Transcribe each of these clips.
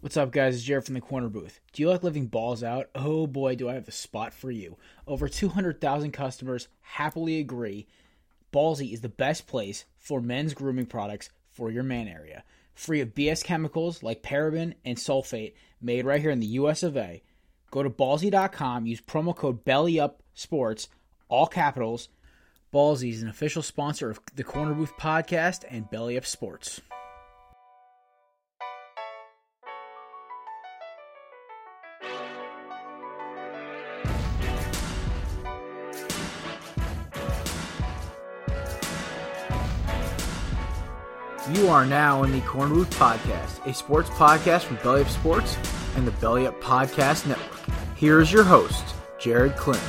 What's up, guys? It's Jared from the Corner Booth. Do you like living balls out? Oh boy, do I have the spot for you. Over 200,000 customers happily agree Ballsy is the best place for men's grooming products for your man area. Free of BS chemicals like paraben and sulfate, made right here in the US of A. Go to ballsy.com, use promo code BELLYUPSPORTS, all capitals. Ballsy is an official sponsor of the Corner Booth podcast and Belly Up Sports. You are now in the Corner Booth Podcast, a sports podcast from Belly Up Sports and the Belly Up Podcast Network. Here is your host, Jared Clinton.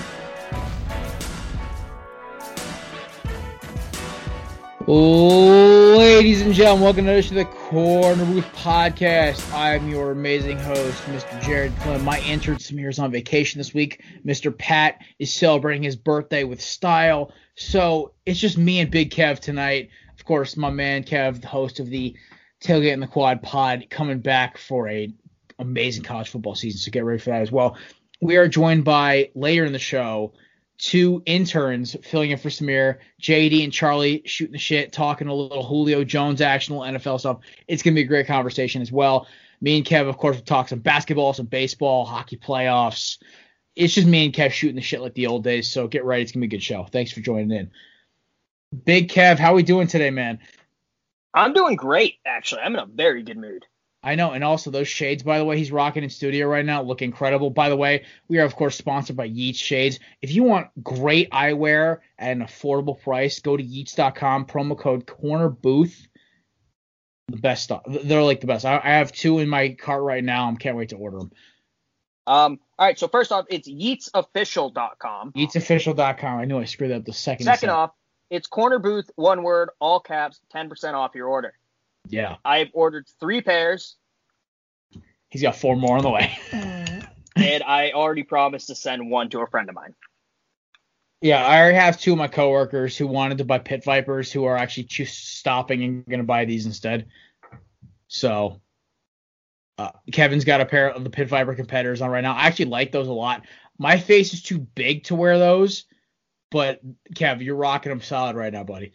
Ladies and gentlemen, welcome to the Corner Booth Podcast. I'm your amazing host, Mr. Jared Clinton. My intern Samir is on vacation this week. Mr. Pat is celebrating his birthday with style. So it's just me and Big Kev tonight course, my man Kev, the host of the Tailgate in the Quad pod, coming back for a amazing college football season. So get ready for that as well. We are joined by later in the show two interns filling in for Samir, JD and Charlie shooting the shit, talking a little Julio Jones actional NFL stuff. It's gonna be a great conversation as well. Me and Kev, of course, will talk some basketball, some baseball, hockey playoffs. It's just me and Kev shooting the shit like the old days. So get ready. It's gonna be a good show. Thanks for joining in. Big Kev, how are we doing today, man? I'm doing great, actually. I'm in a very good mood. I know, and also those shades, by the way, he's rocking in studio right now, look incredible. By the way, we are of course sponsored by Yeats Shades. If you want great eyewear at an affordable price, go to Yeats.com, promo code Corner Booth. The best stuff. They're like the best. I, I have two in my cart right now. I can't wait to order them. Um, all right, so first off, it's YeatsOfficial.com. YeatsOfficial.com. I knew I screwed up the second. Second off, it's corner booth, one word, all caps, 10% off your order. Yeah. I've ordered three pairs. He's got four more on the way. and I already promised to send one to a friend of mine. Yeah, I already have two of my coworkers who wanted to buy pit vipers who are actually just stopping and going to buy these instead. So uh, Kevin's got a pair of the pit viper competitors on right now. I actually like those a lot. My face is too big to wear those, but Kev, you're rocking them solid right now, buddy.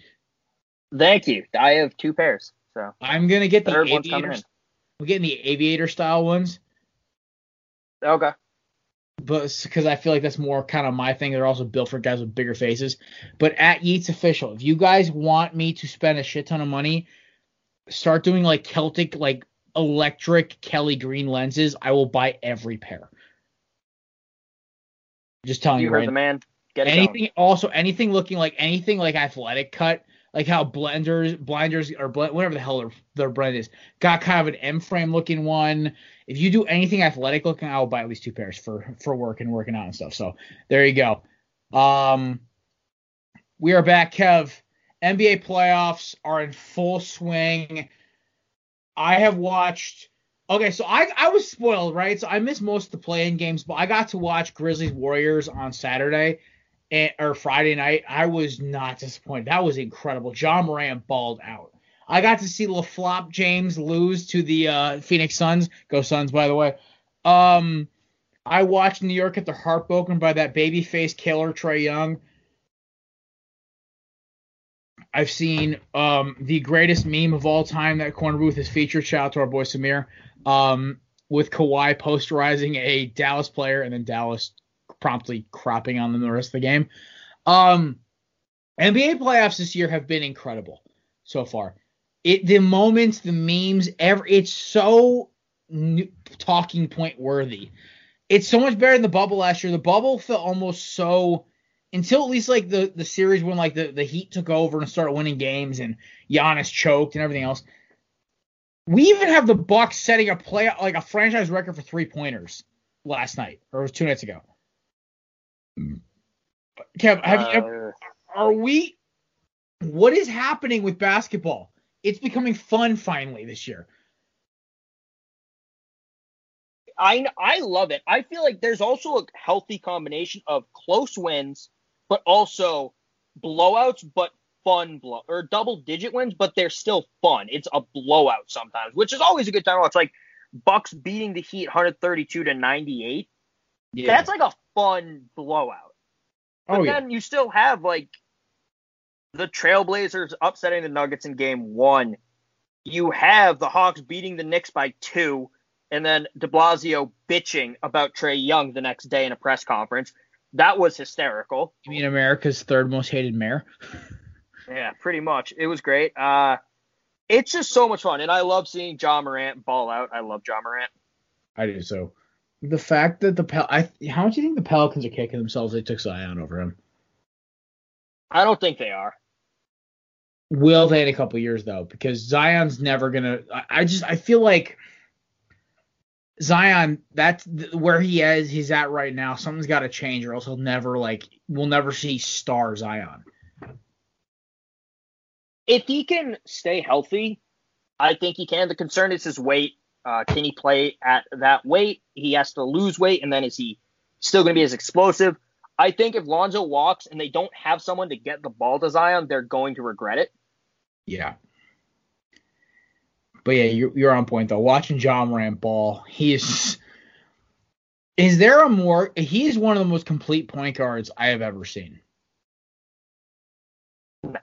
Thank you. I have two pairs, so I'm gonna get the aviator. I'm getting the aviator style ones. Okay. But because I feel like that's more kind of my thing. They're also built for guys with bigger faces. But at Yeats official, if you guys want me to spend a shit ton of money, start doing like Celtic, like electric Kelly green lenses. I will buy every pair. Just telling you, you heard right. the man. Get anything going. also anything looking like anything like athletic cut, like how blenders, blinders, or blend, whatever the hell their, their brand is, got kind of an M frame looking one. If you do anything athletic looking, I will buy at least two pairs for for work and working out and stuff. So there you go. Um, we are back, Kev. NBA playoffs are in full swing. I have watched. Okay, so I I was spoiled, right? So I missed most of the playing games, but I got to watch Grizzlies Warriors on Saturday and, or Friday night. I was not disappointed. That was incredible. Ja Morant balled out. I got to see LaFlop James lose to the uh, Phoenix Suns. Go Suns, by the way. Um, I watched New York get their heart broken by that babyface killer Trae Young. I've seen um, the greatest meme of all time that Corner Booth has featured. Shout out to our boy Samir. Um, with Kawhi posterizing a Dallas player and then Dallas promptly cropping on them the rest of the game. Um, NBA playoffs this year have been incredible so far. It the moments, the memes, every it's so talking point worthy. It's so much better than the bubble last year. The bubble felt almost so until at least like the the series when like the the Heat took over and started winning games and Giannis choked and everything else. We even have the Bucks setting a play like a franchise record for three pointers last night or it was two nights ago. Kev, have uh, you are we what is happening with basketball? It's becoming fun finally this year. I I love it. I feel like there's also a healthy combination of close wins, but also blowouts, but fun blow or double digit wins, but they're still fun. It's a blowout sometimes, which is always a good time. It's like Bucks beating the Heat 132 to 98. Yeah. That's like a fun blowout. But oh yeah. then you still have like the Trailblazers upsetting the Nuggets in game one. You have the Hawks beating the Knicks by two, and then de Blasio bitching about Trae Young the next day in a press conference. That was hysterical. You mean America's third most hated mayor? Yeah, pretty much. It was great. Uh it's just so much fun. And I love seeing Ja Morant ball out. I love Ja Morant. I do so. The fact that the Pel- I how much do you think the Pelicans are kicking themselves they took Zion over him? I don't think they are. Will they in a couple years though? Because Zion's never gonna. I, I just I feel like Zion. That's th- where he is. He's at right now. Something's got to change, or else he'll never like. We'll never see star Zion. If he can stay healthy, I think he can. The concern is his weight. Uh, can he play at that weight? He has to lose weight, and then is he still going to be as explosive? I think if Lonzo walks and they don't have someone to get the ball to Zion, they're going to regret it. Yeah. But yeah, you're, you're on point though. Watching Ja Morant ball, he is. Is there a more? He is one of the most complete point guards I have ever seen. No.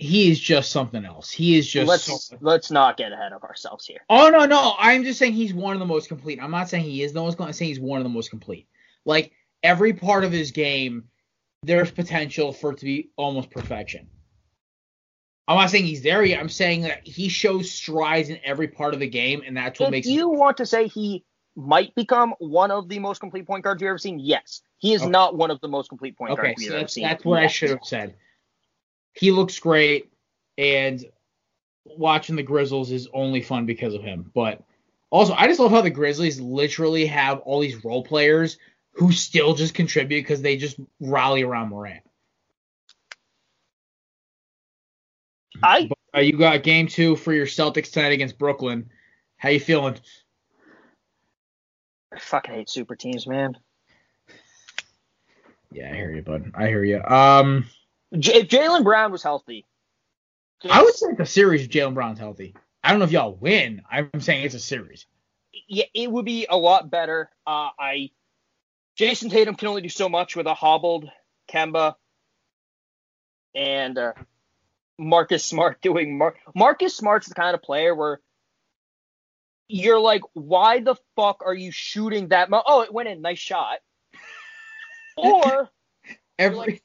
He is just something else. He is just. let's so- let's not get ahead of ourselves here. oh no no! I'm just saying he's one of the most complete. I'm not saying he is the most. I'm saying he's one of the most complete. Like every part of his game, there's potential for it to be almost perfection. I'm not saying he's there yet. I'm saying that he shows strides in every part of the game, and that's what If makes you want to say he might become one of the most complete point guards you've ever seen, yes. He is Okay. not one of the most complete point Okay, guards we've ever seen. that's what I should have said. He looks great, and watching the Grizzlies is only fun because of him. But also, I just love how the Grizzlies literally have all these role players who still just contribute because they just rally around Morant. I But, uh, you got game two for your Celtics tonight against Brooklyn. How you feeling? I fucking hate super teams, man. Yeah, I hear you, bud. I hear you. Um, J- if Jaylen Brown was healthy, I would say it's a series if Jaylen Brown's healthy. I don't know if y'all win. I'm saying it's a series. yeah, it would be a lot better. Uh, I Jayson Tatum can only do so much with a hobbled Kemba and uh, Marcus Smart doing Mar- Marcus Smart's the kind of player where you're like, why the fuck are you shooting that? Mo- oh, it went in, nice shot. Or Every like-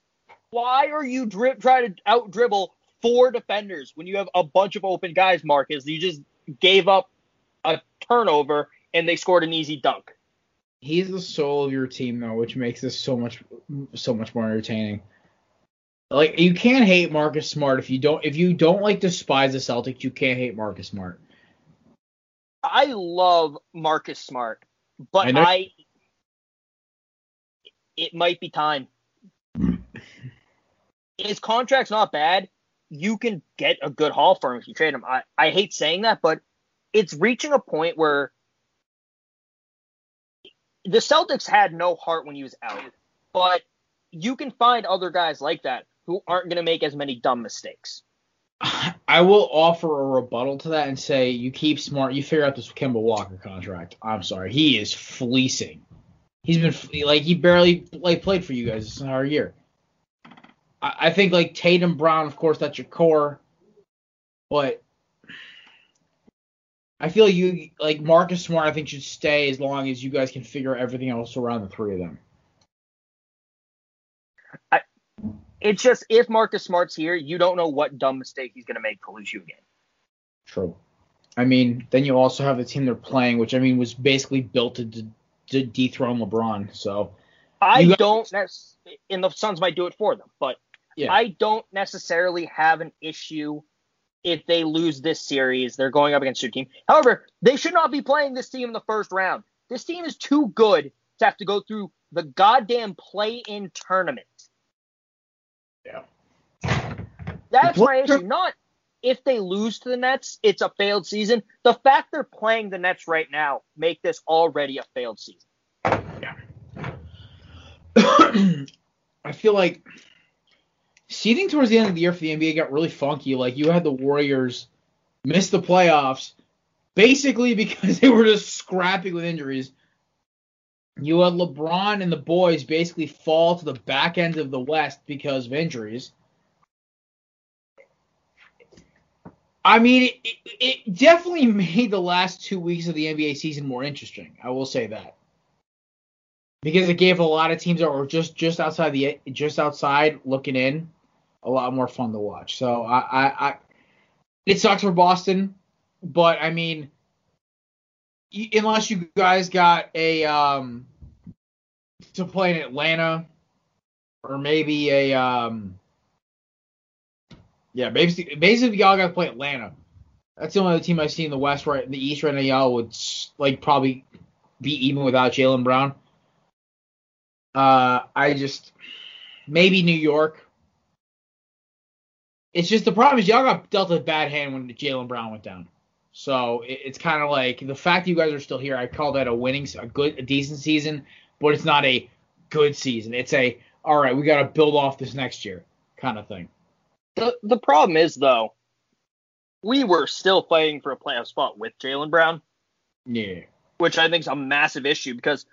why are you drip trying to out dribble four defenders when you have a bunch of open guys, Marcus? You just gave up a turnover and they scored an easy dunk. He's the soul of your team though, which makes this so much so much more entertaining. Like you can't hate Marcus Smart if you don't if you don't like despise the Celtics, you can't hate Marcus Smart. I love Marcus Smart, but I I, it might be time. His contract's not bad. You can get a good haul for him if you trade him. I, I hate saying that, but it's reaching a point where the Celtics had no heart when he was out. But you can find other guys like that who aren't going to make as many dumb mistakes. I will offer a rebuttal to that and say you keep Smart, you figure out this Kemba Walker contract. I'm sorry, he is fleecing. He's been like he barely like played for you guys this entire year. I, I think like Tatum Brown, of course, that's your core, but I feel you like Marcus Smart. I think should stay as long as you guys can figure everything else around the three of them. I, It's just if Marcus Smart's here, you don't know what dumb mistake he's going to make to lose you again. True. I mean, then you also have the team they're playing, which I mean was basically built to, de- to dethrone LeBron. So I don't and the Suns might do it for them, but Yeah. I don't necessarily have an issue if they lose this series. They're going up against your team. However, they should not be playing this team in the first round. This team is too good to have to go through the goddamn play-in tournament. Yeah. That's my What- issue. Not if they lose to the Nets, it's a failed season. The fact they're playing the Nets right now make this already a failed season. Yeah. I feel like seeding towards the end of the year for the NBA got really funky. Like you had the Warriors miss the playoffs, basically because they were just scrapping with injuries. You had LeBron and the boys basically fall to the back end of the West because of injuries. I mean, it, it, it definitely made the last two weeks of the NBA season more interesting. I will say that because it gave a lot of teams that were just just outside the just outside looking in a lot more fun to watch. So I, I, I it sucks for Boston, but I mean, unless you guys got a um to play in Atlanta or maybe a um yeah, basically, basically y'all got to play Atlanta. That's the only other team I see in the West right in the East right now. Y'all would like probably be even without Jaylen Brown. Uh, I just maybe New York. It's just the problem is y'all got dealt a bad hand when Jaylen Brown went down. So it, it's kind of like the fact that you guys are still here. I call that a winning, a good, a decent season, but it's not a good season. It's a all right. We got to build off this next year kind of thing. The the problem is though, we were still fighting for a playoff spot with Jaylen Brown. Yeah. Which I think is a massive issue because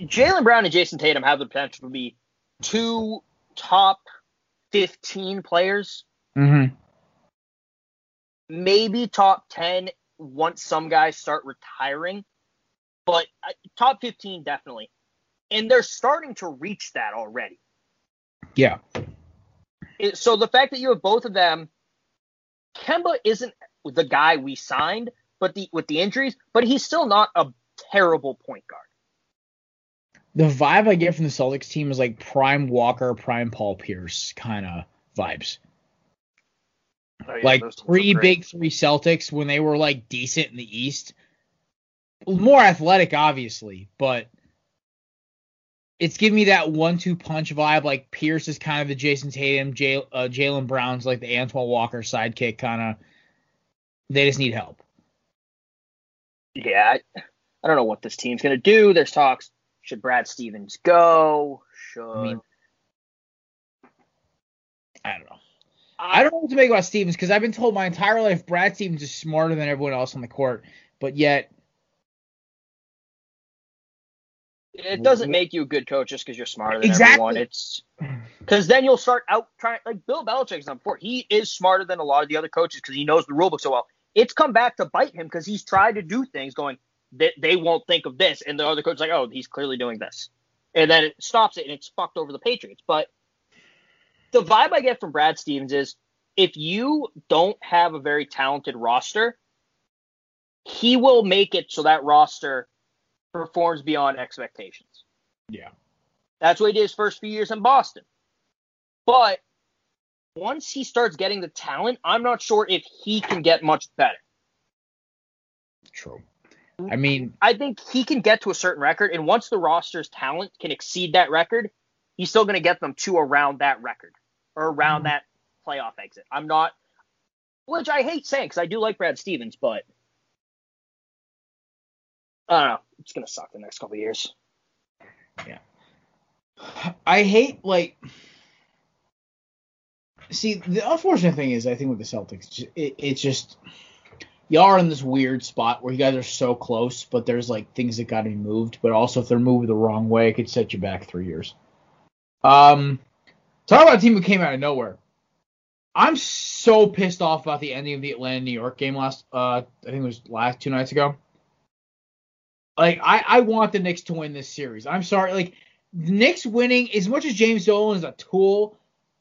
Jaylen Brown and Jayson Tatum have the potential to be two top 15 players. Mm-hmm. Maybe top 10 once some guys start retiring, but uh, top 15 definitely. And they're starting to reach that already. Yeah so the fact that you have both of them, Kemba isn't the guy we signed, but the with the injuries, but he's still not a terrible point guard. The vibe I get from the Celtics team is like prime Walker, prime Paul Pierce kind of vibes. Oh, yeah, like three big three Celtics when they were like decent in the East. More athletic, obviously, but it's giving me that one-two punch vibe. Like Pierce is kind of the Jayson Tatum, Jay, uh, Jaylen Brown's like the Antoine Walker sidekick kind of. They just need help. Yeah, I, I don't know what this team's gonna do. There's talks. Should Brad Stevens go? Should I, mean, I don't know. I don't know what to make about Stevens because I've been told my entire life Brad Stevens is smarter than everyone else on the court, but yet it doesn't make you a good coach just because you're smarter than exactly. everyone. It's because then you'll start out trying like Bill Belichick's on before. He is smarter than a lot of the other coaches because he knows the rulebook so well. It's come back to bite him because he's tried to do things going they, they won't think of this, and the other coach is like, oh, he's clearly doing this, and then it stops it and it's fucked over the Patriots. But the vibe I get from Brad Stevens is if you don't have a very talented roster, he will make it so that roster performs beyond expectations. Yeah. That's what he did his first few years in Boston. But once he starts getting the talent, I'm not sure if he can get much better. True. I mean, I think he can get to a certain record, and once the roster's talent can exceed that record, he's still going to get them to around that record or around mm-hmm. that playoff exit. I'm not, which I hate saying because I do like Brad Stevens, but I don't know. It's gonna suck the next couple years. Yeah. I hate like. See, the unfortunate thing is, I think with the Celtics, it, it's just y'all are in this weird spot where you guys are so close, but there's like things that got to be moved. But also, if they're moved the wrong way, it could set you back three years. Um, talk about a team who came out of nowhere. I'm so pissed off about the ending of the Atlanta New York game last. Uh, I think it was last two nights ago. Like I, I want the Knicks to win this series. I'm sorry, like the Knicks winning as much as James Dolan is a tool.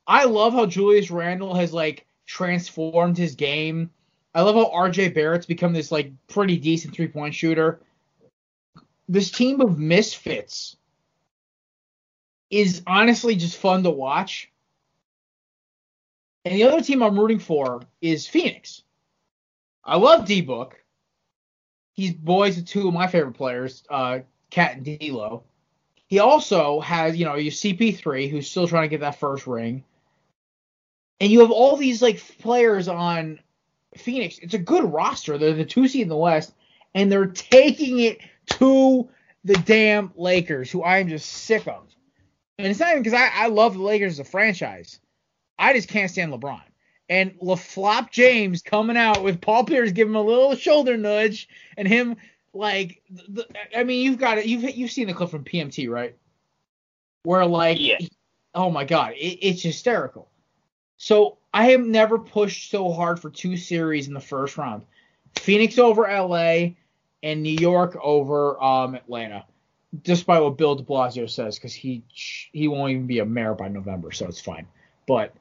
I love how Julius Randle has like transformed his game. I love how RJ Barrett's become this like pretty decent three point shooter. This team of misfits is honestly just fun to watch. And the other team I'm rooting for is Phoenix. I love D Book he's boys with two of my favorite players, uh, KAT and D'Lo. He also has, you know, your CP3 who's still trying to get that first ring, and you have all these like players on Phoenix. It's a good roster. They're the two seed in the West, and they're taking it to the damn Lakers, who I am just sick of. And it's not even because I, I love the Lakers as a franchise. I just can't stand LeBron. and LaFlop James coming out with Paul Pierce giving him a little shoulder nudge and him like the, I mean you've got it you've you've seen the clip from PMT right where like Yeah. oh my god it, it's hysterical so I have never pushed so hard for two series in the first round Phoenix over LA and New York over um Atlanta despite what Bill De Blasio says because he he won't even be a mayor by November so it's fine but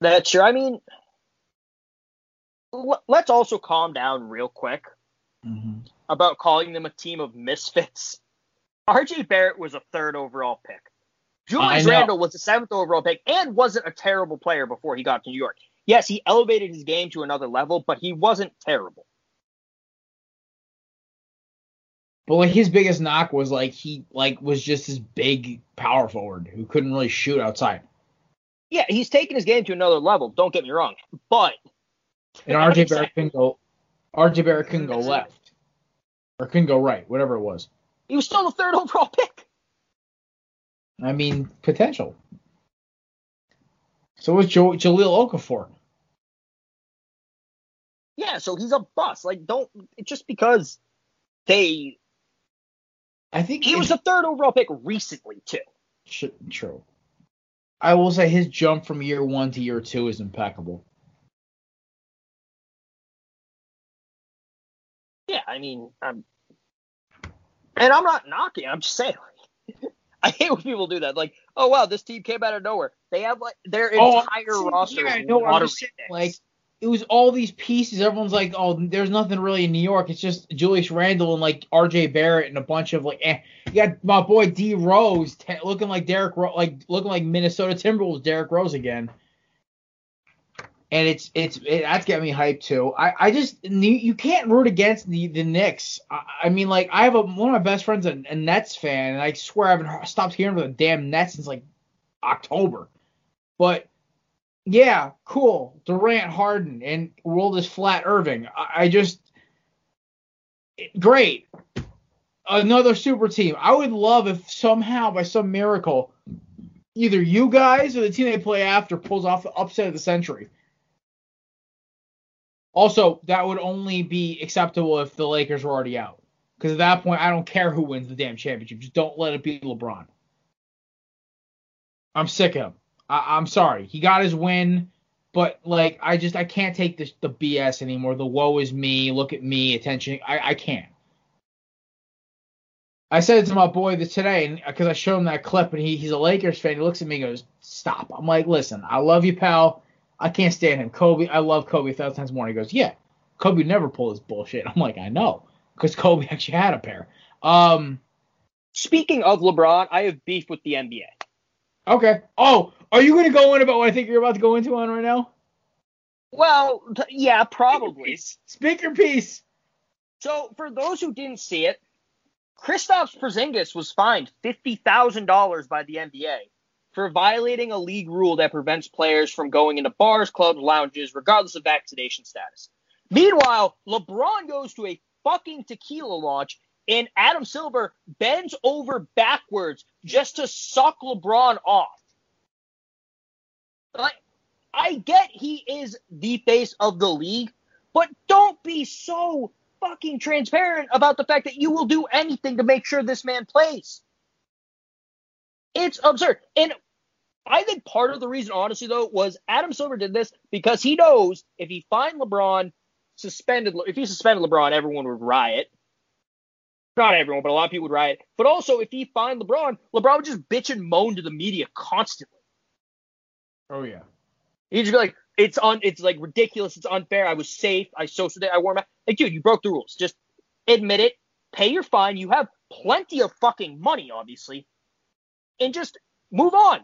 That's true. I mean, let's also calm down real quick about calling them a team of misfits. RJ Barrett was a third overall pick. Julius. Randle was the seventh overall pick and wasn't a terrible player before he got to New York. Yes, he elevated his game to another level, but he wasn't terrible. But like his biggest knock was like he like was just this big power forward who couldn't really shoot outside. Yeah, he's taken his game to another level. Don't get me wrong, but And RJ Barrett couldn't go RJ Barrett couldn't go left. Or couldn't go right, whatever it was. he was still the third overall pick. I mean, potential. So was jo- Jahlil Okafor. Yeah, so he's a bust. Like, don't it's just because they I think he was a third overall pick recently too. sh- true. I will say his jump from year one to year two is impeccable. Yeah, I mean, I'm, and I'm not knocking. I'm just saying, like, I hate when people do that. Like, oh wow, this team came out of nowhere. They have like their Oh, entire see, roster. yeah, no, just saying, like it was all these pieces. Everyone's like, oh, there's nothing really in New York. It's just Julius Randle and like R.J. Barrett and a bunch of like, eh. You got my boy D Rose te- looking like Derrick, Ro- like looking like Minnesota Timberwolves Derrick Rose again. And it's it's it, that's getting me hyped too. I I just you can't root against the the Knicks. I, I mean like I have a one of my best friends a, a Nets fan, and I swear I haven't stopped hearing about the damn Nets since like October. But yeah, cool. Durant, Harden, and world is flat. Irving. I, I just great. Another super team. I would love if somehow by some miracle, either you guys or the team they play after pulls off the upset of the century. Also, that would only be acceptable if the Lakers were already out. Because at that point, I don't care who wins the damn championship. Just don't let it be LeBron. I'm sick of him. I, I'm sorry. He got his win, but like I just I can't take this the BS anymore. The woe is me, look at me, attention. I, I can't. I said to my boy this today because uh, I showed him that clip and he, he's a Lakers fan. He looks at me and goes, "Stop." I'm like, "Listen, I love you, pal. I can't stand him. Kobe, I love Kobe a thousand times more." He goes, "Yeah, Kobe never pulled his bullshit." I'm like, "I know, because Kobe actually had a pair." Um, Speaking of LeBron, I have beef with the NBA. okay. Oh, are you going to go in about what I think you're about to go into on right now? Well, th- yeah, probably. Speak your piece. So, for those who didn't see it, Kristaps Porzingis was fined fifty thousand dollars by the NBA for violating a league rule that prevents players from going into bars, clubs, lounges, regardless of vaccination status. Meanwhile, LeBron goes to a fucking tequila launch, and Adam Silver bends over backwards just to suck LeBron off. Like, I get he is the face of the league, but don't be so fucking transparent about the fact that you will do anything to make sure this man plays. It's absurd. And I think part of the reason, honestly, though, was Adam Silver did this because he knows if he fined LeBron, suspended, if he suspended LeBron, everyone would riot. Not everyone, but a lot of people would riot. But also, if he fined LeBron, LeBron would just bitch and moan to the media constantly. Oh yeah. He'd just be like, it's on, it's like ridiculous, it's unfair. I was safe, I social, I wore my like, dude, you broke the rules. Just admit it, pay your fine. You have plenty of fucking money, obviously, and just move on.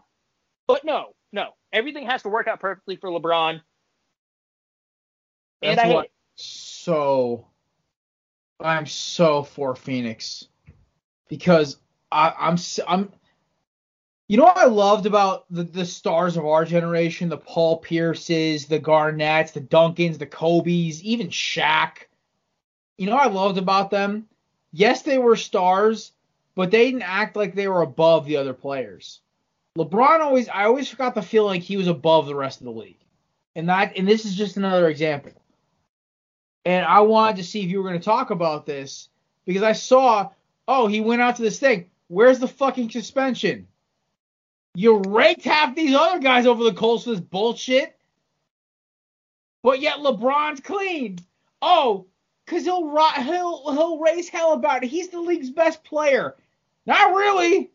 But no, no, everything has to work out perfectly for LeBron. And I what- So I'm so for Phoenix because I, I'm I'm You know what I loved about the, the stars of our generation, the Paul Pierces, the Garnetts, the Duncans, the Kobe's, even Shaq. You know what I loved about them? Yes, they were stars, but they didn't act like they were above the other players. LeBron always, I always got the feeling like he was above the rest of the league. and that and this is just another example. And I wanted to see if you were going to talk about this because I saw, oh, he went out to this thing. Where's the fucking suspension? You raked half these other guys over the coals for this bullshit, but yet LeBron's clean. Oh, cause he'll he'll he'll raise hell about it. He's the league's best player. Not really.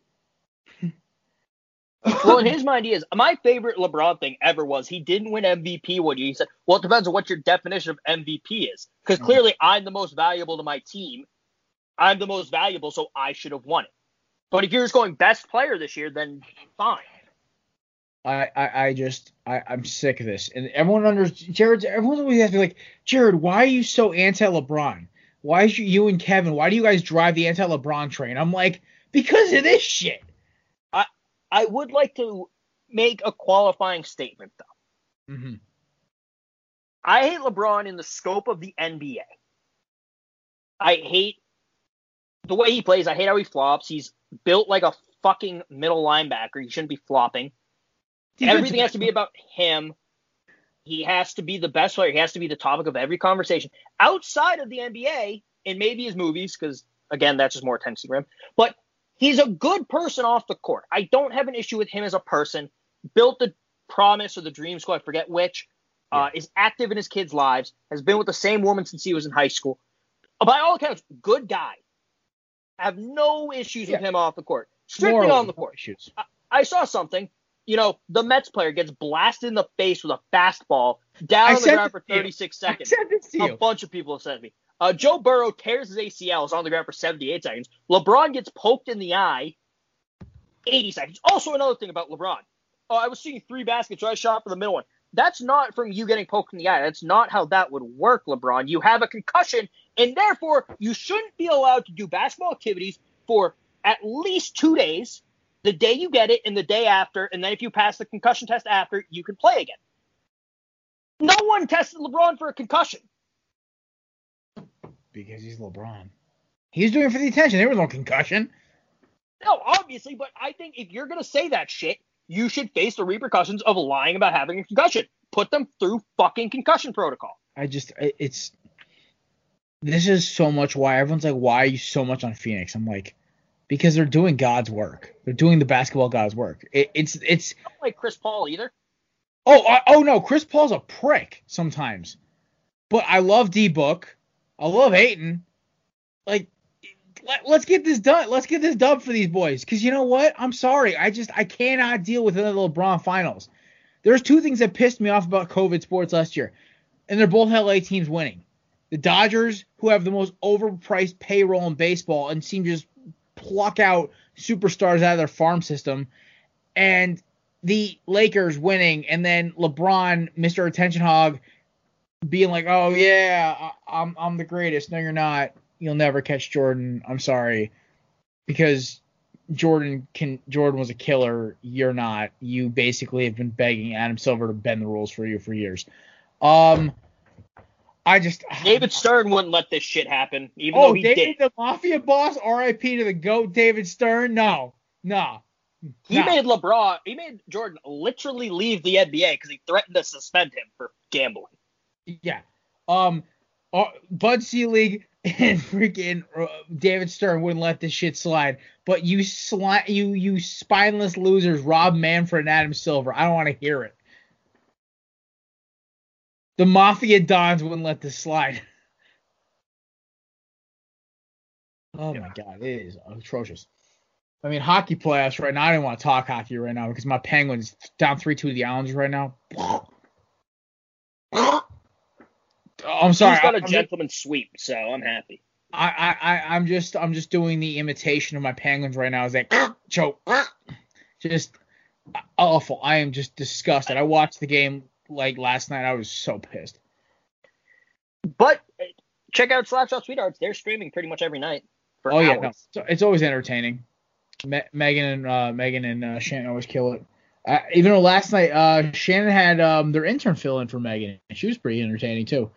well, in his mind, he is. My favorite LeBron thing ever was he didn't win MVP one year. He said, "Well, it depends on what your definition of MVP is, because mm-hmm. clearly I'm the most valuable to my team. I'm the most valuable, so I should have won it." But if you're just going best player this year, then fine. I, I, I just I, I'm sick of this. And everyone under Jared everyone's always asking like, Jared, why are you so anti LeBron? Why is you, you and Kevin, why do you guys drive the anti LeBron train? I'm like, because of this shit. I I would like to make a qualifying statement though. Mm-hmm. I hate LeBron in the scope of the NBA. I hate the way he plays. I hate how he flops. He's built like a fucking middle linebacker. He shouldn't be flopping. Everything has to be about him. He has to be the best player. He has to be the topic of every conversation outside of the NBA and maybe his movies, because again, that's just more attention to him. But he's a good person off the court. I don't have an issue with him as a person. Built the promise or the dream school, I forget which, uh, is active in his kids' lives, has been with the same woman since he was in high school. By all accounts, good guy. I have no issues yeah. with him off the court. Strictly on the court. Issues. I, I saw something you know, the Mets player gets blasted in the face with a fastball down on the ground for 36 seconds. A bunch of people have said to me. Uh, Joe Burrow tears his ACL, is on the ground for 78 seconds. LeBron gets poked in the eye, 80 seconds. Also, another thing about LeBron. Oh, I was seeing three baskets, so I shot for the middle one. That's not from you getting poked in the eye. That's not how that would work, LeBron. You have a concussion, and therefore you shouldn't be allowed to do basketball activities for at least two days the day you get it and the day after, and then if you pass the concussion test after, you can play again. No one tested LeBron for a concussion. Because he's LeBron. He's doing it for the attention. There was no concussion. No, obviously, but I think if you're gonna say that shit, you should face the repercussions of lying about having a concussion. Put them through fucking concussion protocol. I just, it's, this is so much why everyone's like, why are you so much on Phoenix? I'm like, because they're doing God's work. They're doing the basketball God's work. It, it's it's. I don't like Chris Paul either. Oh oh no, Chris Paul's a prick sometimes, but I love D Book. I love Ayton. Like, let, us get this done. Let's get this dub for these boys. Because you know what? I'm sorry. I just I cannot deal with another LeBron finals. There's two things that pissed me off about COVID sports last year, and they're both LA teams winning. The Dodgers, who have the most overpriced payroll in baseball and seem to just pluck out superstars out of their farm system, and the Lakers winning, and then LeBron, Mr. Attention Hog, being like, "Oh yeah, I'm I'm the greatest." No, you're not. You'll never catch Jordan. I'm sorry, because Jordan can Jordan was a killer. You're not. You basically have been begging Adam Silver to bend the rules for you for years. Um, I just David Stern wouldn't let this shit happen, even oh, though he David, did. the mafia boss, R.I.P. to the goat, David Stern. No, no. He no. made LeBron, he made Jordan literally leave the NBA because he threatened to suspend him for gambling. Yeah. Um, uh, Bud Selig and freaking uh, David Stern wouldn't let this shit slide. But you sli- you you spineless losers, Rob Manfred and Adam Silver. I don't want to hear it. The Mafia Dons wouldn't let this slide. Oh yeah. my god, it is atrocious. I mean, hockey playoffs right now. I don't want to talk hockey right now because my Penguins down three two to the Islanders right now. I'm sorry. He's got a I'm gentleman just, sweep, so I'm happy. I, I, I'm just, I'm just doing the imitation of my Penguins right now. Is like choke, just awful. I am just disgusted. I watched the game like last night, I was so pissed. But check out Slapshot Sweethearts. They're streaming pretty much every night. oh hours. yeah, no, it's, it's, always entertaining. Me- Megan and uh, Megan and uh, Shannon always kill it. Uh, even though last night uh, Shannon had um, their intern fill in for Megan, and she was pretty entertaining too.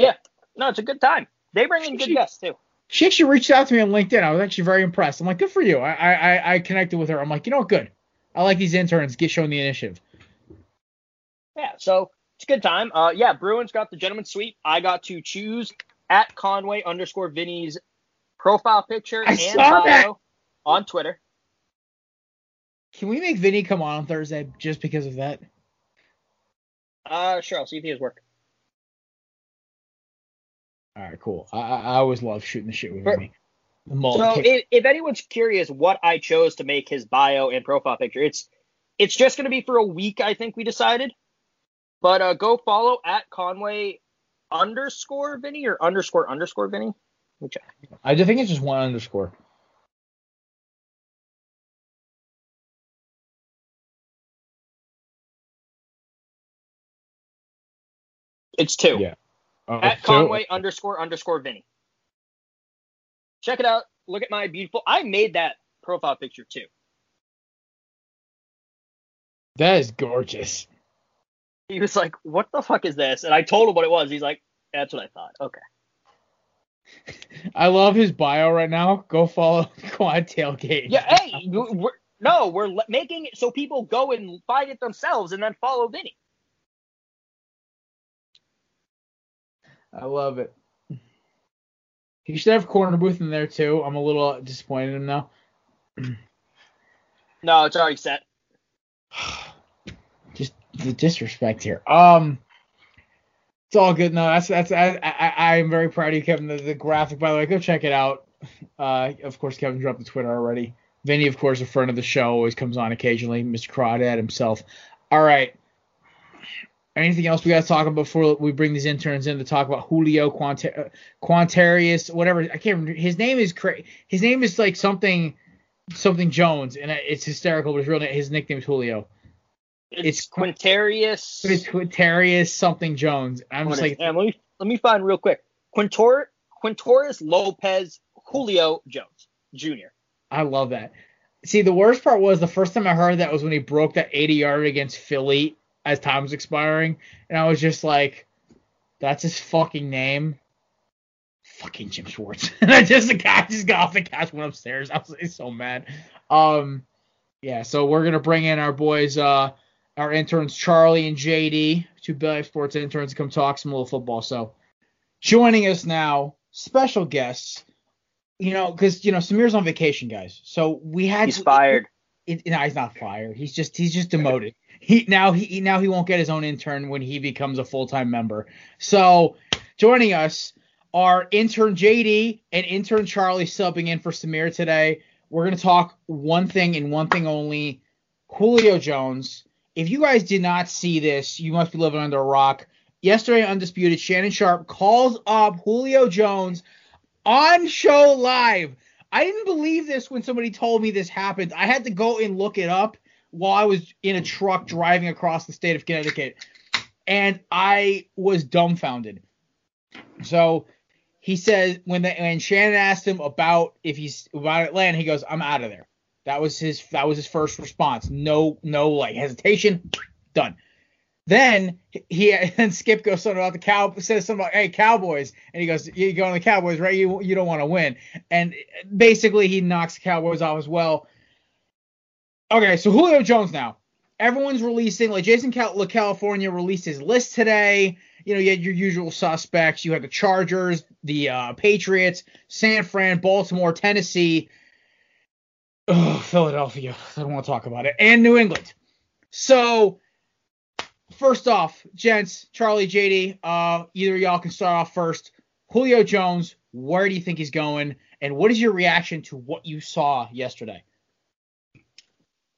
Yeah, no, it's a good time. They bring in good she, guests too. She actually reached out to me on LinkedIn. I was actually very impressed. I'm like, good for you. I I, I connected with her. I'm like, you know what, good. I like these interns get showing the initiative. Yeah, so it's a good time. Uh, yeah, Bruins got the gentleman's sweep. I got to choose at Conway underscore Vinny's profile picture I and bio on Twitter. Can we make Vinny come on on Thursday just because of that? Uh, sure, I'll see if he has work. All right, cool. I, I always love shooting the shit with For- Vinny. So if, if anyone's curious what I chose to make his bio and profile picture, it's it's just going to be for a week. I think we decided. But uh, go follow at Conway underscore Vinny or underscore underscore Vinny. Me. I just think it's just one underscore. It's two. Yeah. At so- Conway underscore underscore Vinny. Check it out. Look at my beautiful. I made that profile picture too. That is gorgeous. He was like, "What the fuck is this?" And I told him what it was. He's like, "That's what I thought." Okay. I love his bio right now. Go follow Quad Tailgate. Yeah. Hey, we're, no, we're making it so people go and find it themselves and then follow Vinny. I love it. He should have corner booth in there too. I'm a little disappointed in him now. No, it's already set. Just the disrespect here. Um, it's all good. No, that's that's I I, I am very proud of you, Kevin. The, the graphic, by the way, go check it out. Uh, of course, Kevin dropped the Twitter already. Vinny, of course, a friend of the show, always comes on occasionally. Mr. Crawdad himself. All right. Anything else we got to talk about before we bring these interns in to talk about Julio Quant- uh, Quantarius, whatever? I can't remember. His name is cra- His name is like something something Jones, and it's hysterical. But his real name, his nickname is Julio. It's, It's Quintarius. It's Quintarius something Jones. I'm just like, let me let me find real quick. Quintor Quintoris Lopez Julio Jones Jr. I love that. See, the worst part was the first time I heard that was when he broke that 80 yard against Philly as time was expiring, and I was just like, that's his fucking name. Fucking Jim Schwartz. and I just the guy just got off the couch, went upstairs. I was like, so mad. Um, yeah. So we're gonna bring in our boys, uh, our interns Charlie and JD, two Belly Sports interns, to come talk some little football. So joining us now, special guests. You know, because you know Samir's on vacation, guys. So we had He's fired. it, no, he's not fired. He's just he's just demoted. He now he now he won't get his own intern when he becomes a full time member. So joining us are intern JD and intern Charlie subbing in for Samir today. We're gonna talk one thing and one thing only. Julio Jones. If you guys did not see this, you must be living under a rock. Yesterday, Undisputed, Shannon Sharpe calls up Julio Jones on show live. I didn't believe this when somebody told me this happened. I had to go and look it up while I was in a truck driving across the state of Connecticut. And I was dumbfounded. So he says when the when Shannon asked him about if he's about Atlanta, he goes, I'm out of there. That was his that was his first response. No, no like hesitation. Done. Then he and Skip goes something about the cow says something about hey Cowboys and he goes you going to the Cowboys right you you don't want to win and basically he knocks the Cowboys off as well. Okay, so Julio Jones now. Everyone's releasing like Jason Cal- California released his list today. You know, you had your usual suspects. You had the Chargers, the uh, Patriots, San Fran, Baltimore, Tennessee, oh, Philadelphia. I don't want to talk about it, and New England. So first off, gents, Charlie, JD, uh, either y'all can start off first. Julio Jones, where do you think he's going, and what is your reaction to what you saw yesterday?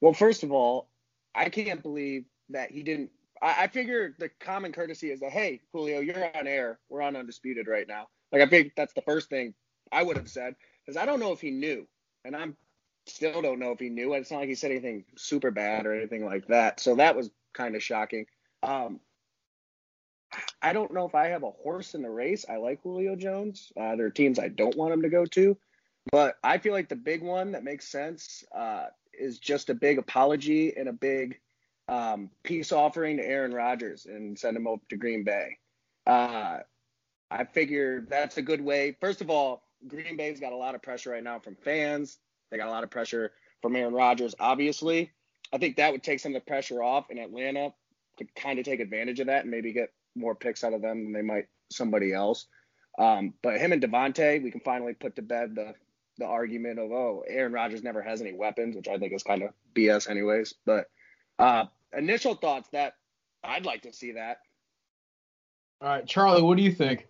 Well, first of all, I can't believe that he didn't. I, I figure the common courtesy is that, hey, Julio, you're on air. We're on Undisputed right now. Like, I think that's the first thing I would have said because I don't know if he knew. And I'm still don't know if he knew. It's not like he said anything super bad or anything like that. So that was kind of shocking. Um, I don't know if I have a horse in the race. I like Julio Jones. Uh, there are teams I don't want him to go to. But I feel like the big one that makes sense uh, is just a big apology and a big um, peace offering to Aaron Rodgers and send him up to Green Bay. Uh, I figure that's a good way. First of all, Green Bay's got a lot of pressure right now from fans. They got a lot of pressure from Aaron Rodgers, obviously. I think that would take some of the pressure off, and Atlanta could kind of take advantage of that and maybe get more picks out of them than they might somebody else. Um, but him and Davante, we can finally put to bed the the argument of oh Aaron Rodgers never has any weapons, which I think is kind of BS anyways. But uh, initial thoughts that I'd like to see that. All right, Charlie, what do you think?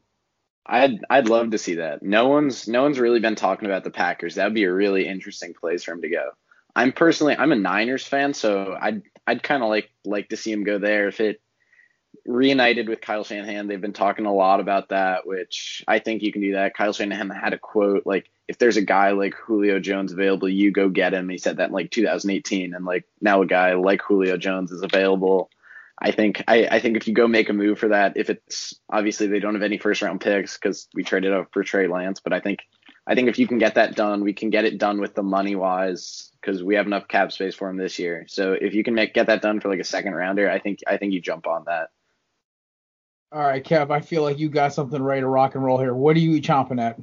I'd I'd love to see that. No one's no one's really been talking about the Packers. That'd be a really interesting place for him to go. I'm personally I'm a Niners fan, so I'd I'd kind of like like to see him go there if it reunited with Kyle Shanahan. They've been talking a lot about that, which I think you can do that. Kyle Shanahan had a quote like, "If there's a guy like Julio Jones available, you go get him." He said that in like 2018, and like now a guy like Julio Jones is available. I think I, I think if you go make a move for that, if it's obviously they don't have any first round picks because we traded up for Trey Lance, but I think I think if you can get that done, we can get it done with the money wise because we have enough cap space for him this year. So if you can make get that done for like a second rounder, I think I think you jump on that. All right, Kev, I feel like you got something ready to rock and roll here. What are you chomping at?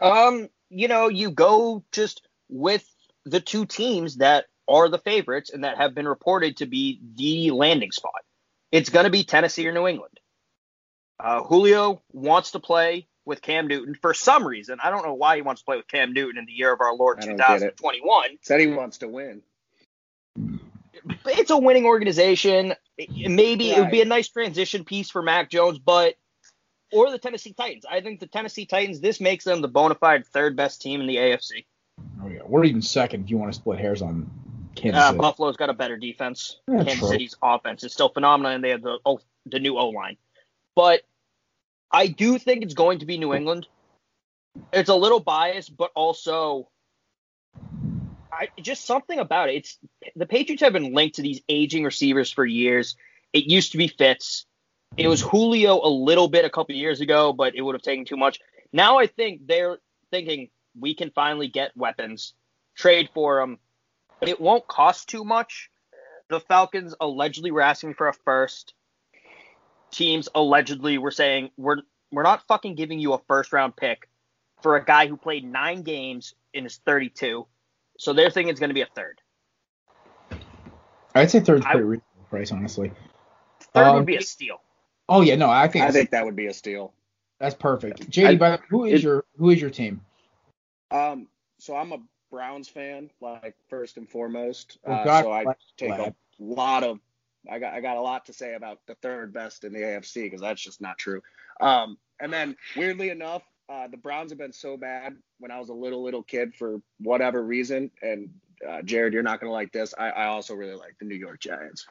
Um, you know, you go just with the two teams that are the favorites and that have been reported to be the landing spot. It's going to be Tennessee or New England. Uh, Julio wants to play with Cam Newton for some reason. I don't know why he wants to play with Cam Newton in the year of our Lord I don't get it. 2021. Said he wants to win. It's a winning organization. Maybe it would be a nice transition piece for Mac Jones, but or the Tennessee Titans. I think the Tennessee Titans. This makes them the bona fide third best team in the AFC. Oh yeah, we're even second if you want to split hairs on Kansas Uh, City. Buffalo's got a better defense. Yeah, Kansas true. City's offense is still phenomenal, and they have the oh, the new O line. But I do think it's going to be New England. It's a little biased, but also I just something about it. It's the Patriots have been linked to these aging receivers for years. It used to be Fitz. It was Julio a little bit a couple years ago, but it would have taken too much. Now I think they're thinking we can finally get weapons, trade for them. It won't cost too much. The Falcons allegedly were asking for a first. Teams allegedly were saying we're we're not fucking giving you a first round pick for a guy who played nine games in his 32. So they're thinking it's going to be a third. I'd say third's I- pretty reasonable price, honestly. Third Um, would be a steal. Oh yeah, no, I think, I think that would be a steal. that's perfect. JD, I- by the way, who is it- your who is your team? Um, so I'm a Browns fan, like first and foremost. Well, Uh, so I take lad. a lot of. I got I got a lot to say about the third best in the AFC because that's just not true. Um, and then weirdly enough, uh, the Browns have been so bad when I was a little little kid for whatever reason. And uh, Jared, you're not gonna like this. I, I also really like the New York Giants.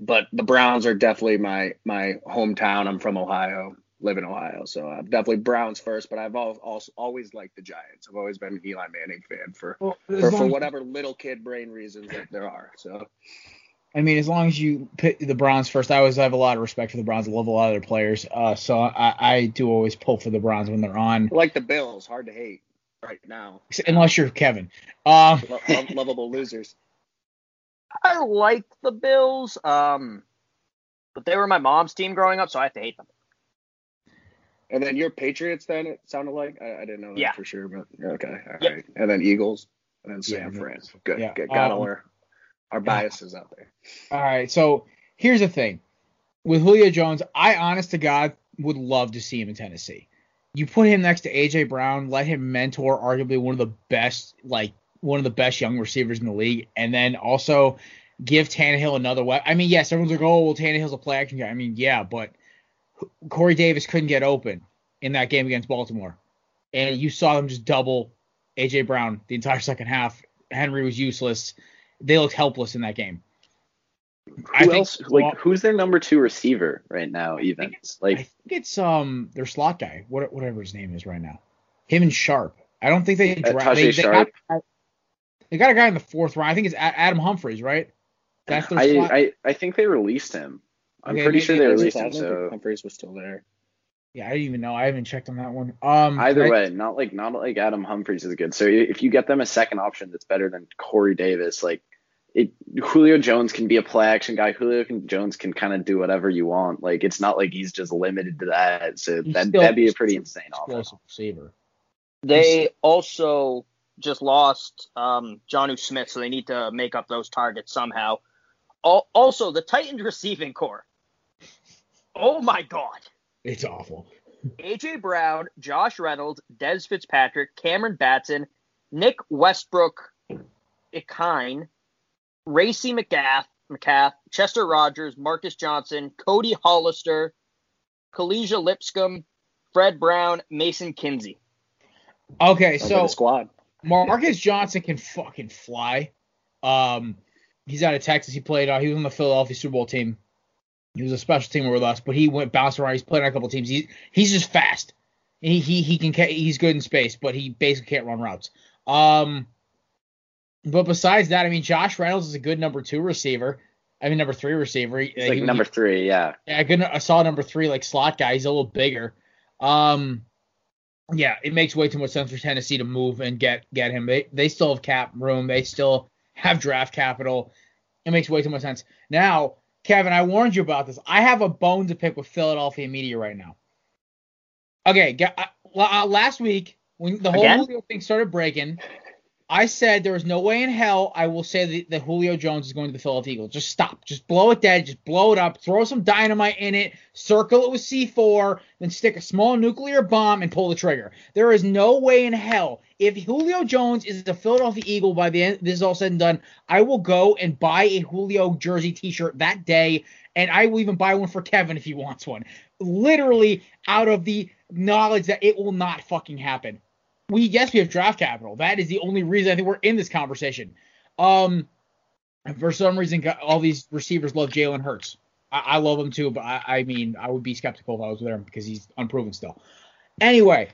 But the Browns are definitely my my hometown. I'm from Ohio, live in Ohio, so I'm definitely Browns first. But I've al- also always liked the Giants. I've always been an Eli Manning fan for Well, for, for whatever little kid brain reasons that there are. So I mean, as long as you pick the Browns first, I always have a lot of respect for the Browns. I love a lot of their players. Uh, so I, I do always pull for the Browns when they're on, like the Bills, hard to hate right now. unless you're Kevin. Um, lo- lovable losers. I like the Bills, um, but they were my mom's team growing up, so I have to hate them. And then your Patriots. Then it sounded like I, I didn't know that Yeah. for sure, but okay, all right. Yep. And then Eagles, and then San Yeah, Fran. Good, yeah, good. Got all um, our our biases out there. All right, so here's the thing with Julio Jones. I, honest to God, would love to see him in Tennessee. You put him next to AJ Brown, let him mentor arguably one of the best, like one of the best young receivers in the league, and then also give Tannehill another weapon. I mean, yes, everyone's like, oh, well, Tannehill's a play action guy. I mean, yeah, but Corey Davis couldn't get open in that game against Baltimore, and you saw them just double AJ Brown the entire second half. Henry was useless. They looked helpless in that game. Who else? Like, who's their number two receiver right now? Even I like, think it's um their slot guy, whatever his name is right now. Him and Sharp. I don't think they Uh, draft. They, they, got. They got a guy in the fourth round. I think it's A- Adam Humphries, right? That's their I, slot. I I think they released him. I'm Okay, pretty maybe sure they released him. So Humphries was still there. yeah, I didn't even know. I haven't checked on that one. Um, either I- way, not like not like Adam Humphries is good. So if you get them a second option that's better than Corey Davis, like it, Julio Jones can be a play action guy. Julio can, Jones can kind of do whatever you want. Like it's not like he's just limited to that. So that still- that'd be a pretty insane offense. receiver. They also just lost um, Jonnu Smith, so they need to make up those targets somehow. Also, the Titans receiving core. Oh my God. It's awful. AJ Brown, Josh Reynolds, Dez Fitzpatrick, Cameron Batson, Nick Westbrook, Ikhine, Racey McMath, McMath, Chester Rogers, Marcus Johnson, Cody Hollister, Kalija Lipscomb, Fred Brown, Mason Kinsey. Okay, so a squad. Marcus Johnson can fucking fly. Um, he's out of Texas. He played. Uh, he was on the Philadelphia Super Bowl team. He was a special teamer with us, but he went bounced around. He's played on a couple teams. He, he's just fast. He, he he can he's good in space, but he basically can't run routes. Um, but besides that, I mean, Josh Reynolds is a good number two receiver. I mean, number three receiver. He- He's like he- number three, yeah. yeah, good. I saw number three like slot guy. He's a little bigger. Um, yeah, it makes way too much sense for Tennessee to move and get get him. They they still have cap room. They still have draft capital. It makes way too much sense. Now, Kevin, I warned you about this. I have a bone to pick with Philadelphia media right now. Okay, uh, uh, last week when the whole Again? Thing started breaking, I said there is no way in hell I will say that, that Julio Jones is going to the Philadelphia Eagles. Just stop. Just blow it dead. Just blow it up. Throw some dynamite in it. Circle it with C4. Then stick a small nuclear bomb and pull the trigger. There is no way in hell. If Julio Jones is a Philadelphia Eagle by the end, this is all said and done, I will go and buy a Julio jersey T-shirt that day, and I will even buy one for Kevin if he wants one. Literally out of the knowledge that it will not fucking happen we yes we have draft capital. That is the only reason I think we're in this conversation. Um, for some reason, all these receivers love Jalen Hurts. I, I love him too, but I, I mean, I would be skeptical if I was with him because he's unproven still. Anyway,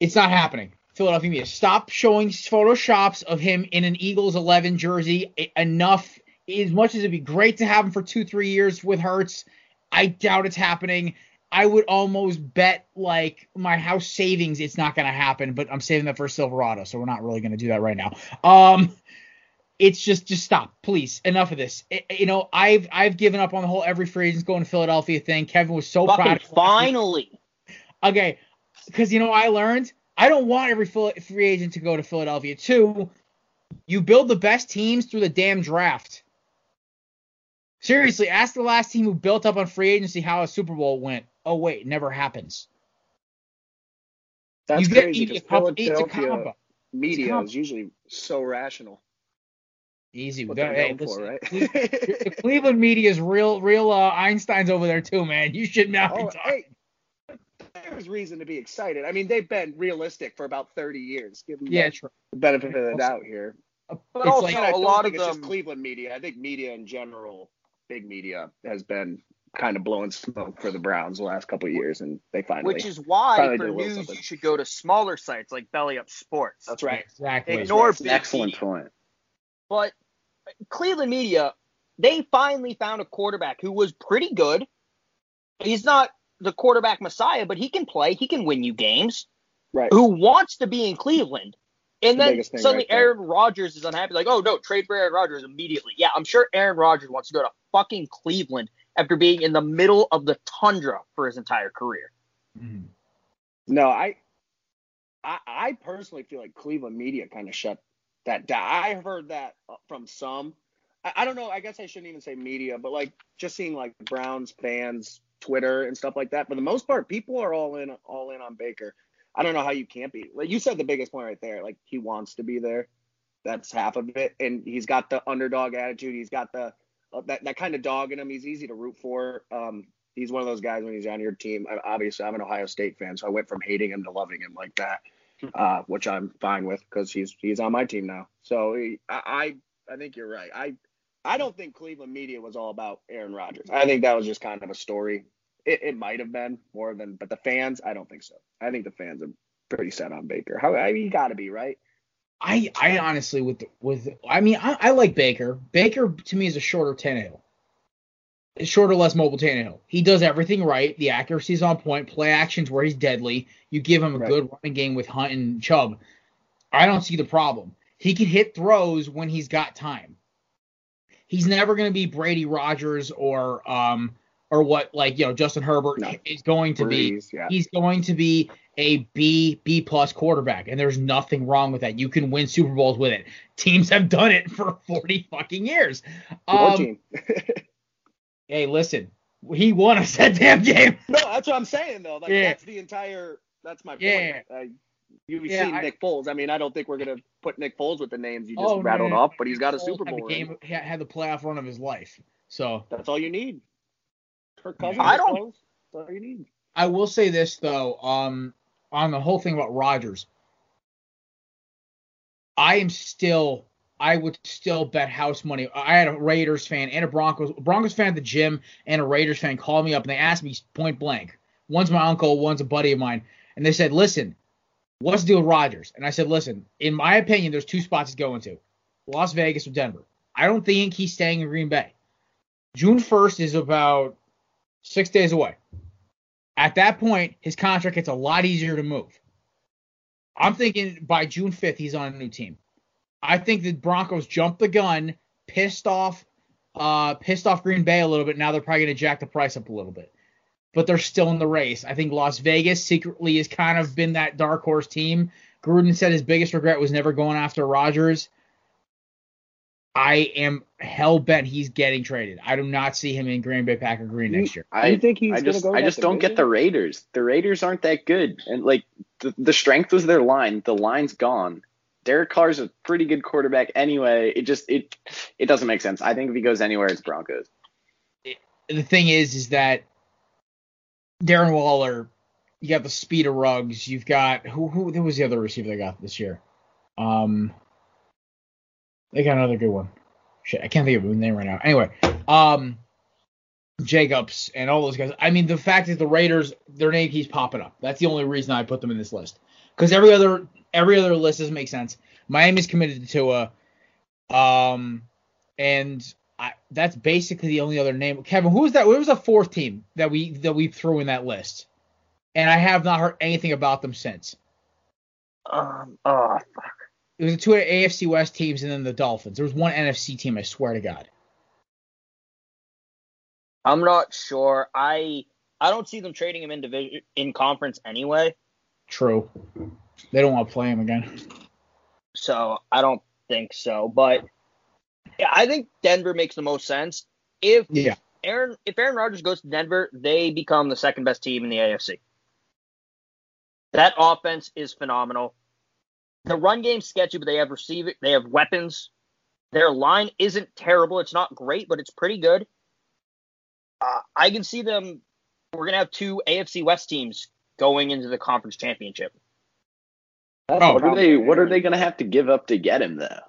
it's not happening. Philadelphia media, stop showing photoshops of him in an Eagles 11 jersey. Enough. As much as it'd be great to have him for two, three years with Hurts, I doubt it's happening. I would almost bet like my house savings it's not going to happen, but I'm saving that for Silverado, so we're not really going to do that right now. Um, it's just just stop, please. Enough of this. I- you know, I've I've given up on the whole every free agent's going to Philadelphia thing. Kevin was so Fucking proud. finally. Okay, because you know I learned I don't want every free agent to go to Philadelphia. Two, you build the best teams through the damn draft. Seriously, ask the last team who built up on free agency how a Super Bowl went. Oh wait, never happens. That's you get crazy media because comp- it's a Philadelphia combo. media comp- is usually so rational. Easy. What We they're hey, known for, right? the Cleveland media is real, real uh, Einstein's over there too, man. You should not be oh, talking. hey, there's reason to be excited. I mean, they've been realistic for about 30 years. Give them Yeah, the true. benefit of the doubt here. But It's also, like- And I a don't lot think of it's them. just Cleveland media. I think media in general, big media, has been kind of blowing smoke for the Browns the last couple of years, and they finally. Which is why for did a little news something. you should go to smaller sites like Belly Up Sports. that's right. Exactly. Ignore That's an big excellent point. But Cleveland media, they finally found a quarterback who was pretty good. He's not the quarterback messiah, but he can play. He can win you games. Right. Who wants to be in Cleveland? And The then biggest suddenly right. Aaron Rodgers is unhappy. Like, oh no, trade for Aaron Rodgers immediately. Yeah, I'm sure Aaron Rodgers wants to go to fucking Cleveland after being in the middle of the tundra for his entire career. Mhm. No, I, I, I personally feel like Cleveland media kind of shut that down. I heard that uh, from some. I, I don't know. I guess I shouldn't even say media, but like just seeing like Browns fans, Twitter and stuff like that. For the most part, people are all in, all in on Baker. I don't know how you can't be. Like you said, the biggest point right there. Like he wants to be there. That's half of it, and he's got the underdog attitude. He's got the that that kind of dog in him. He's easy to root for. Um, he's one of those guys when he's on your team. I, obviously, I'm an Ohio State fan, so I went from hating him to loving him like that, uh, which I'm fine with because he's he's on my team now. So he, I I I think you're right. I I don't think Cleveland media was all about Aaron Rodgers. I think that was just kind of a story. It, it might have been more than, but the fans, I don't think so. I think the fans are pretty set on Baker. How I mean, you got to be right. I I honestly with with I mean I, I like Baker. Baker to me is a shorter Tannehill. A shorter, less mobile Tannehill. He does everything right. The accuracy's on point. Play actions where he's deadly. You give him a Right. good running game with Hunt and Chubb. I don't see the problem. He can hit throws when he's got time. He's never going to be Brady Rodgers or um or what like you know Justin Herbert No. is going to be yeah. he's going to be a B B plus quarterback, and there's nothing wrong with that. You can win Super Bowls with it. Teams have done it for 40 fucking years. Your Um, team. hey, listen, he won us that damn game. no, that's what I'm saying though. Like Yeah. that's the entire. That's my point. Yeah. Uh, you've Yeah, seen I- Nick Foles. I mean, I don't think we're gonna put Nick Foles with the names you just Oh, rattled no, no. off, but he's got a Foles Super had the Bowl. ring. game. Had the playoff run of his life. So That's all you need. Kirk Cousins. I don't- Foles, That's all you need. I will say this though, um, on the whole thing about Rodgers, I am still, I would still bet house money. I had a Raiders fan and a Broncos Broncos fan at the gym and a Raiders fan call me up and they asked me point blank. One's my uncle, one's a buddy of mine, and they said, "Listen, what's the deal with Rodgers?" And I said, "Listen, in my opinion, there's two spots he's going to: Las Vegas or Denver. I don't think he's staying in Green Bay. June 1st is about six days away." At that point, his contract gets a lot easier to move. I'm thinking by June 5th, he's on a new team. I think the Broncos jumped the gun, pissed off, uh, pissed off Green Bay a little bit. Now they're probably going to jack the price up a little bit, but they're still in the race. I think Las Vegas secretly has kind of been that dark horse team. Gruden said his biggest regret was never going after Rodgers. I am hell bent he's getting traded. I do not see him in Green Bay Packer Green next year. I you think he's I just go I just don't get the? Raiders. The Raiders aren't that good, and like the, the strength was their line. The line's gone. Derek Carr's a pretty good quarterback anyway. It just it it doesn't make sense. I think if he goes anywhere, it's Broncos. the thing is, is that Darren Waller, you got the speed of Ruggs. you've got who who who was the other receiver they got this year? Um, they got another good one. Shit, I can't think of his name right now. Anyway, um, Jacobs and all those guys. I mean, the fact is the Raiders, their name keeps popping up. That's the only reason I put them in this list. Because every other every other list doesn't make sense. Miami's committed to Tua. Um, and I, that's basically the only other name. Kevin, who was that? Who was the fourth team that we that we threw in that list? And I have not heard anything about them since. Um, oh, fuck. It was the two AFC West teams and then the Dolphins. There was one NFC team. I swear to God. I'm not sure. I I don't see them trading him in division in conference anyway. True. They don't want to play him again. So I don't think so. But yeah, I think Denver makes the most sense. If Yeah. Aaron if Aaron Rodgers goes to Denver, they become the second best team in the AFC. That offense is phenomenal. The run game's sketchy, but they have receive they have weapons. Their line isn't terrible. It's not great, but it's pretty good. Uh, I can see them. We're gonna have two AFC West teams going into the conference championship. Oh, the What are they What are they gonna have to give up to get him though?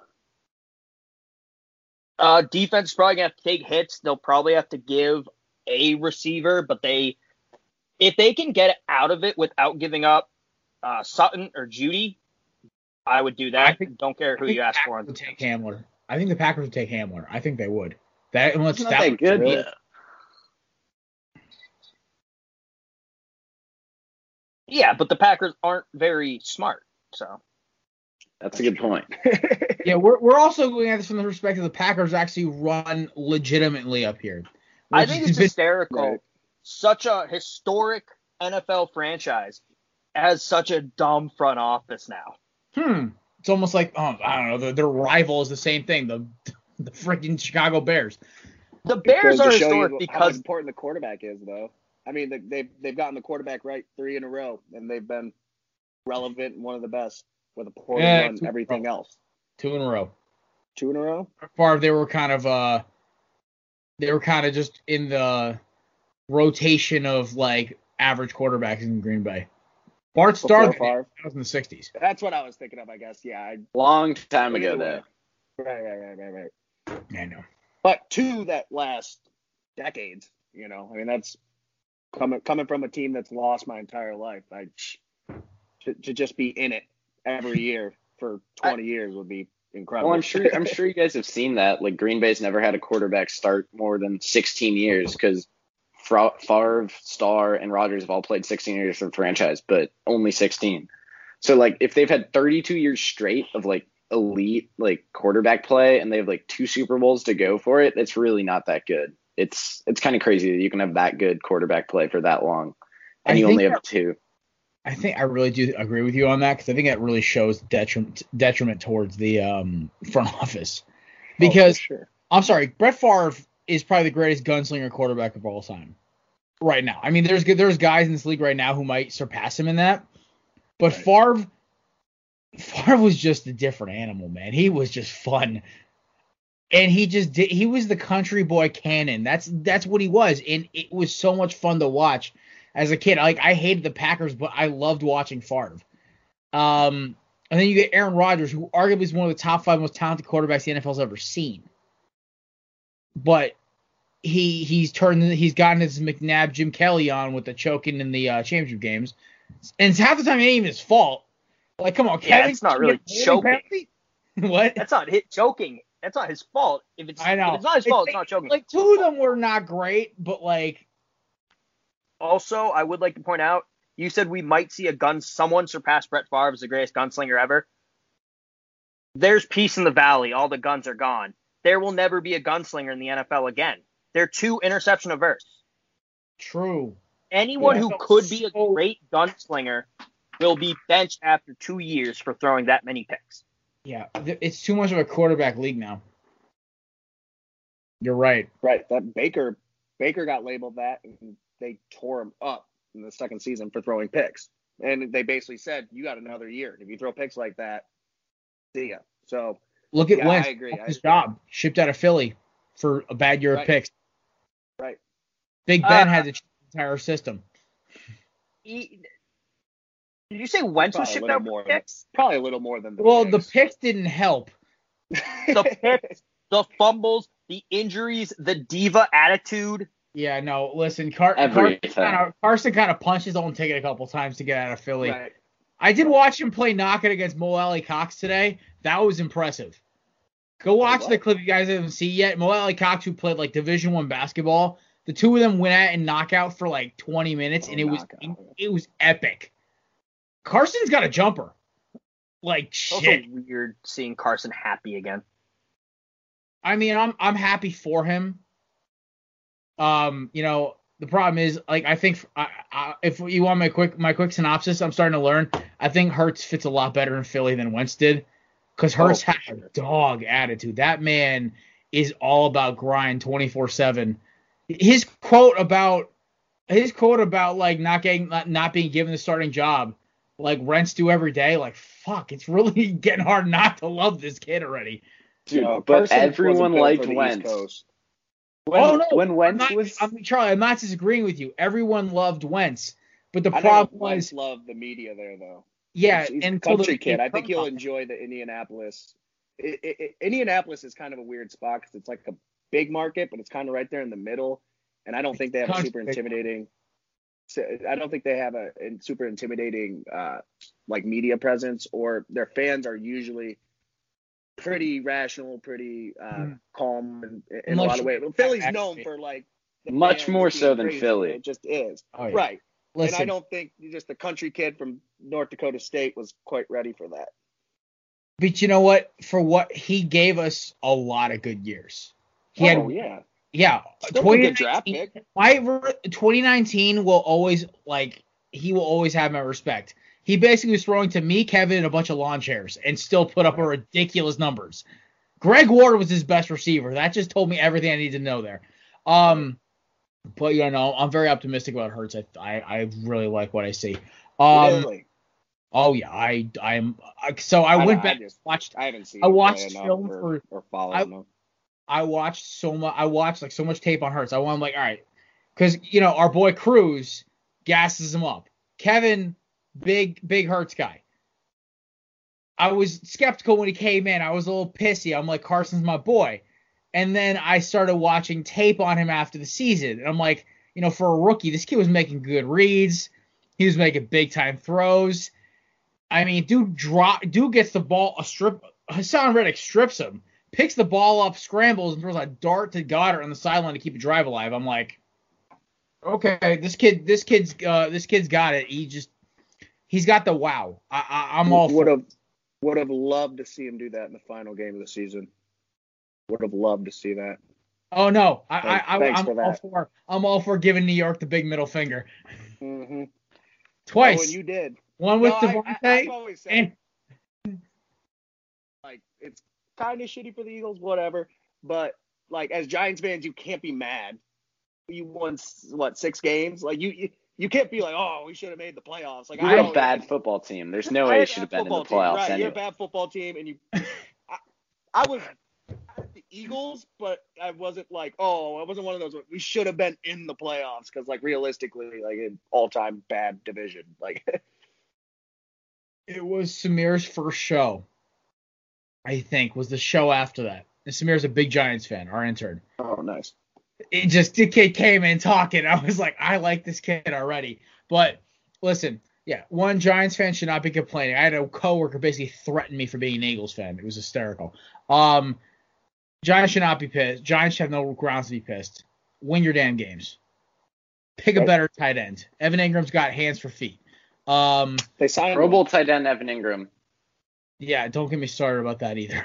Uh, defense is probably gonna have to take hits. They'll probably have to give a receiver, but they, if they can get out of it without giving up uh, Sutton or Jeudy, I would do that. I think- Don't care who you ask for. On would take Hamler. I think the Packers would take Hamler. I think they would. That unless It's not that that good really- though. Yeah, but the Packers aren't very smart. So That's a good point. Yeah, we're we're also going at this from the perspective the Packers actually run legitimately up here. I think it's it's been- hysterical. Right. Such a historic NFL franchise has such a dumb front office now. Hmm. It's almost like oh, I don't know. The, their rival is the same thing. The the freaking Chicago Bears. The Bears are to historic you how because important the quarterback is, though. I mean, they- they've they've gotten the quarterback right three in a row, and they've been relevant and one of the best with a poorly Yeah, run two everything row. else. Two in a row. Two in a row. Favre, they were kind of uh, they were kind of just in the rotation of like average quarterbacks in Green Bay. Bart Before Starr Favre. that was in the '60s. That's what I was thinking of, I guess. Yeah. I, Long time ago though. way. right, right, right, right, right. I know. But to that last decades, you know. I mean, that's coming coming from a team that's lost my entire life. I to, to just be in it every year for 20 years would be incredible. Well, I'm sure I'm sure you guys have seen that. Like Green Bay's never had a quarterback start more than 16 years because Favre, Starr, and Rodgers have all played 16 years for the franchise, but only 16. So like if they've had 32 years straight of like elite like quarterback play and they have like two Super Bowls to go for it, it's really not that good. It's it's kind of crazy that you can have that good quarterback play for that long, and I you only that- have two. I think I really do agree with you on that because I think that really shows detriment detriment towards the um, front office. Because oh, sure. I'm sorry, Brett Favre is probably the greatest gunslinger quarterback of all time right now. I mean, there's there's guys in this league right now who might surpass him in that, but right. Favre Favre was just a different animal, man. He was just fun. And he just did he was the country boy cannon. That's that's what he was. And it was so much fun to watch as a kid. Like I hated the Packers, but I loved watching Favre. Um and then you get Aaron Rodgers, who arguably is one of the top five most talented quarterbacks the NFL's ever seen. But he he's turned he's gotten his McNabb Jim Kelly on with the choking in the uh, championship games, and it's half the time it ain't even his fault. Like, come on, Kevin. Yeah, it's not really choking. what? That's not hit choking. That's not his fault. If it's, I know. It's not his fault, it's, it's not choking. Like two of them were not great, but like. Also, I would like to point out, you said we might see a gun someone surpass Brett Favre as the greatest gunslinger ever. There's peace in the valley. All the guns are gone. There will never be a gunslinger in the NFL again. They're too interception averse. True. Anyone yeah, who could be a great gunslinger will be benched after two years for throwing that many picks. Yeah, it's too much of a quarterback league now. You're right. Right. That Baker Baker got labeled that, and they tore him up in the second season for throwing picks. And they basically said, "You got another year. If you throw picks like that, see ya." So look at yeah, Wentz. I agree. His job shipped out of Philly for a bad year right. of picks. Right. Big Ben uh, had the entire system. He, did you say Wentz was shipped out more picks? Probably a little more than the Well, picks. the picks didn't help. the picks, the fumbles, the injuries, the diva attitude. Yeah, no, listen, Car- Carson, kind of, Carson kind of punched his own ticket a couple times to get out of Philly. Right. I did watch him play knockout against Mo Alie-Cox today. That was impressive. Go watch the clip you guys haven't seen yet. Mo Alie-Cox, who played like Division One basketball, the two of them went at and knockout for like 20 minutes, oh, and it was it, it was epic. Carson's got a jumper. Like shit. Also weird seeing Carson happy again. I mean, I'm I'm happy for him. Um, you know, the problem is like I think I, I, if you want my quick my quick synopsis, I'm starting to learn. I think Hurts fits a lot better in Philly than Wentz did, because Hurts oh, has a dog attitude. That man is all about grind 24 seven. His quote about his quote about like not getting not, not being given the starting job like rents do every day, like fuck, it's really getting hard not to love this kid already. Dude, oh, but everyone liked Wentz. When, oh no, when Wentz I'm not, was, I'm, Charlie, I'm not disagreeing with you. Everyone loved Wentz, but the I problem was, love the media there though. Yeah, he's, he's and country kid. I think he'll enjoy the Indianapolis. It, it, it, Indianapolis is kind of a weird spot because it's like a big market, but it's kind of right there in the middle, and I don't think they have a super intimidating. I don't think they have a, a super intimidating uh, like media presence, or their fans are usually pretty rational, pretty uh, mm. calm in, in a lot of ways. But Philly's known for like much more so than. Philly. It just is oh, yeah. right. Listen. And I don't think just the country kid from North Dakota State was quite ready for that. But you know what? For what he gave us a lot of good years. He oh, had yeah. Yeah, Still a draft pick. My 2019 will always like he will always have my respect. He basically was throwing to me, Kevin, and a bunch of lawn chairs, and still put up a ridiculous numbers. Greg Ward was his best receiver. That just told me everything I need to know there. Um, but you know, I'm very optimistic about Hurts. I I, I really like what I see. Um, really? Oh yeah, I I'm so I, I went back I just, watched. I haven't seen. I watched film for or followed. I watched so much. I watched like so much tape on Hurts. I want like, all right, because you know our boy Cruz gasses him up. Kevin, big big Hurts guy. I was skeptical when he came in. I was a little pissy. I'm like, Carson's my boy. And then I started watching tape on him after the season. And I'm like, you know, for a rookie, this kid was making good reads. He was making big time throws. I mean, dude drop dude gets the ball a strip Haason Reddick strips him picks the ball up, scrambles, and throws a dart to Goedert on the sideline to keep a drive alive. I'm like, okay, this kid, this kid's, uh, this kid's got it. He just, he's got the wow. I, I, am all would have, would have loved to see him do that in the final game of the season. Would have loved to see that. Oh no, I, thanks, I, I, am all for, I'm all for giving New York the big middle finger. Mm-hmm. twice. Oh, and you did. One with No, I- Devontae I, have and like, it's kind of shitty for the Eagles, whatever. But, like, as Giants fans, you can't be mad. You won, what, six games? Like, you, you, you can't be like, oh, we should have made the playoffs. Like, I You're know a bad it- football team. There's no way you should have been in the football team, playoffs Right, anyway. you're a bad football team, and you. I, I was at the Eagles, but I wasn't like, oh, I wasn't one of those. We should have been in the playoffs because, like, realistically, like, an all-time bad division. Like, it was Samir's first show. I think was the show after that. And Samir's a big Giants fan, our intern. oh, nice. it just the kid came in talking. I was like, I like this kid already. But listen, yeah, one Giants fan should not be complaining. I had a coworker basically threaten me for being an Eagles fan. It was hysterical. Um, Giants should not be pissed. Giants should have no grounds to be pissed. Win your damn games. Pick a better tight end. Evan Engram's got hands for feet. Um, They signed Pro him. Bowl tight end Evan Engram. yeah, don't get me started about that either.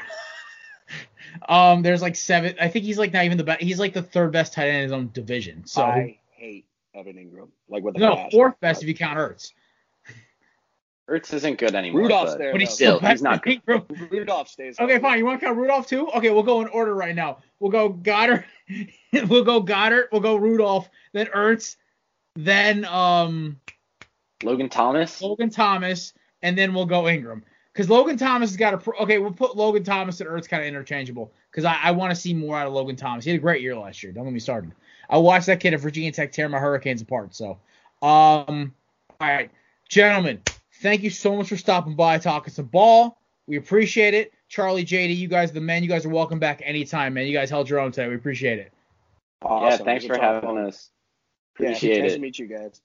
um, there's like seven. I think he's like not even the best. He's like the third best tight end in his own division. So I hate Evan Engram. Like with a no, fourth best if you count Ertz. Ertz isn't good anymore. Rudolph's but there. But he's still Still, he's not than Engram. Rudolph stays. Okay, healthy. fine. You want to count Rudolph too? Okay, we'll go in order right now. We'll go Goedert. we'll go Goedert. We'll go Rudolph. Then Ertz. Then um Logan Thomas. Logan Thomas, and then we'll go Engram. Because Logan Thomas has got a pro- okay. We'll put Logan Thomas and Ertz kind of interchangeable. Because I, I want to see more out of Logan Thomas. He had a great year last year. Don't get me started. I watched that kid at Virginia Tech tear my Hurricanes apart. So, um, all right, gentlemen, thank you so much for stopping by, talking some ball. We appreciate it. Charlie, JD, you guys are the men. You guys are welcome back anytime, man. You guys held your own today. We appreciate it. Awesome. Yeah, thanks for having fun. us. Yeah, Appreciate nice it. to meet you guys.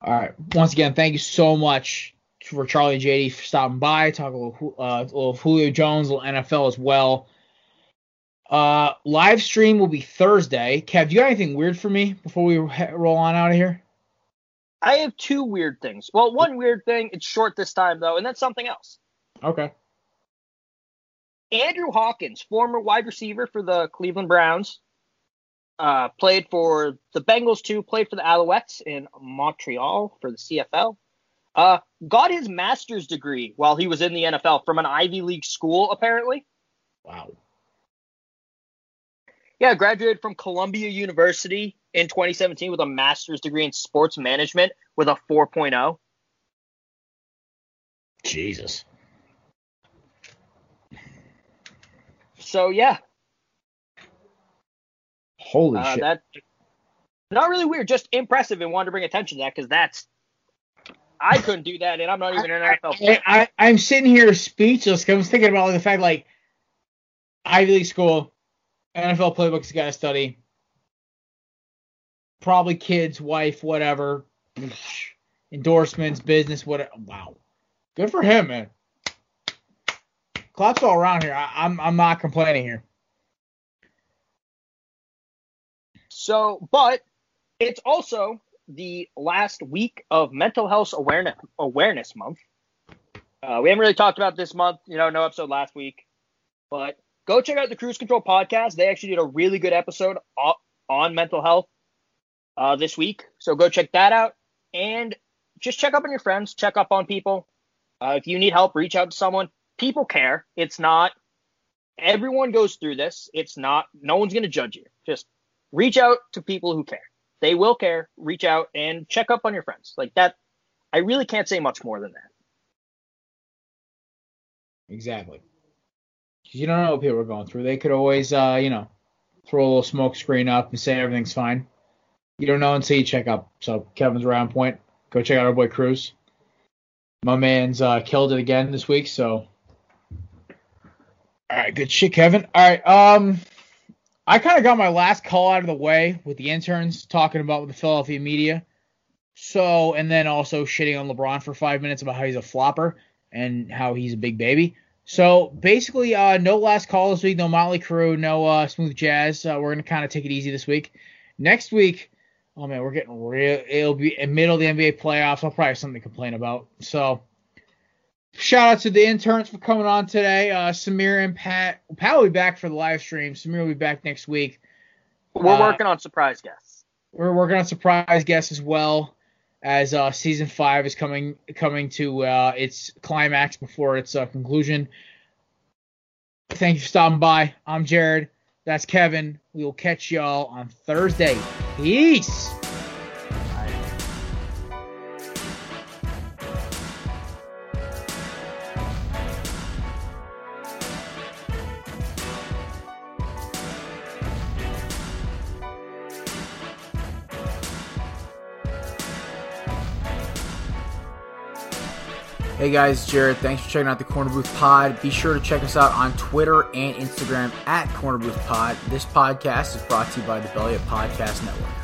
All right. Once again, thank you so much for Charlie and JD for stopping by, talk a little, uh, a little Julio Jones, a little NFL as well. Uh, live stream will be Thursday. Kev, do you got anything weird for me before we roll on out of here? I have two weird things. Well, one weird thing, it's short this time though, and that's something else. Okay. Andrew Hawkins, former wide receiver for the Cleveland Browns, uh, played for the Bengals too, played for the Alouettes in Montreal for the CFL. Uh, got his master's degree while he was in the NFL from an Ivy League school, apparently. Wow. Yeah, graduated from Columbia University in 2017 with a master's degree in sports management with a oh. 4.0. Jesus. So yeah, Holy uh, shit. that not really weird, just impressive, and wanted to bring attention to that because that's I couldn't do that, and I'm not even an NFL player. I, I'm sitting here speechless 'cause I was thinking about the fact like Ivy League school, NFL playbooks you got to study, probably kids, wife, whatever, endorsements, business, whatever. Wow, good for him, man. Claps all around here. I, I'm I'm not complaining here. So, but it's also the last week of Mental Health Awareness Awareness Month. Uh, we haven't really talked about this month, you know, no episode last week, but go check out the Cruz Control podcast. They actually did a really good episode on mental health uh, this week, so go check that out and just check up on your friends, check up on people. Uh, if you need help, reach out to someone. People care. It's not everyone goes through this. It's not no one's gonna judge you. Just reach out to people who care. They will care. Reach out and check up on your friends. Like that. I really can't say much more than that. Exactly. You don't know what people are going through. They could always, uh, you know, throw a little smoke screen up and say everything's fine. You don't know until you check up. So Kevin's around point. Go check out our boy Cruz. My man's uh, killed it again this week. So, all right, good shit, Kevin. All right, um, I kind of got my last call out of the way with the interns talking about the Philadelphia media. So, and then also shitting on LeBron for five minutes about how he's a flopper and how he's a big baby. So basically, uh, no last call this week, no Motley Crue, no uh, Smooth Jazz. Uh, we're gonna kind of take it easy this week. Next week, oh man, we're getting real. It'll be in middle of the NBA playoffs. I'll probably have something to complain about. So shout out to the interns for coming on today. Uh, Samir and Pat. Pat will be back for the live stream. Samir will be back next week. We're Uh, working on surprise guests. we're working on surprise guests as well as uh, season five is coming coming to uh, its climax before its uh, conclusion. Thank you for stopping by. I'm Jared. That's Kevin. We will catch y'all on Thursday. Peace. Hey guys, Jared. Thanks for checking out the Corner Booth Pod. Be sure to check us out on Twitter and Instagram at Corner Booth Pod. This podcast is brought to you by the Belly Up Podcast Network.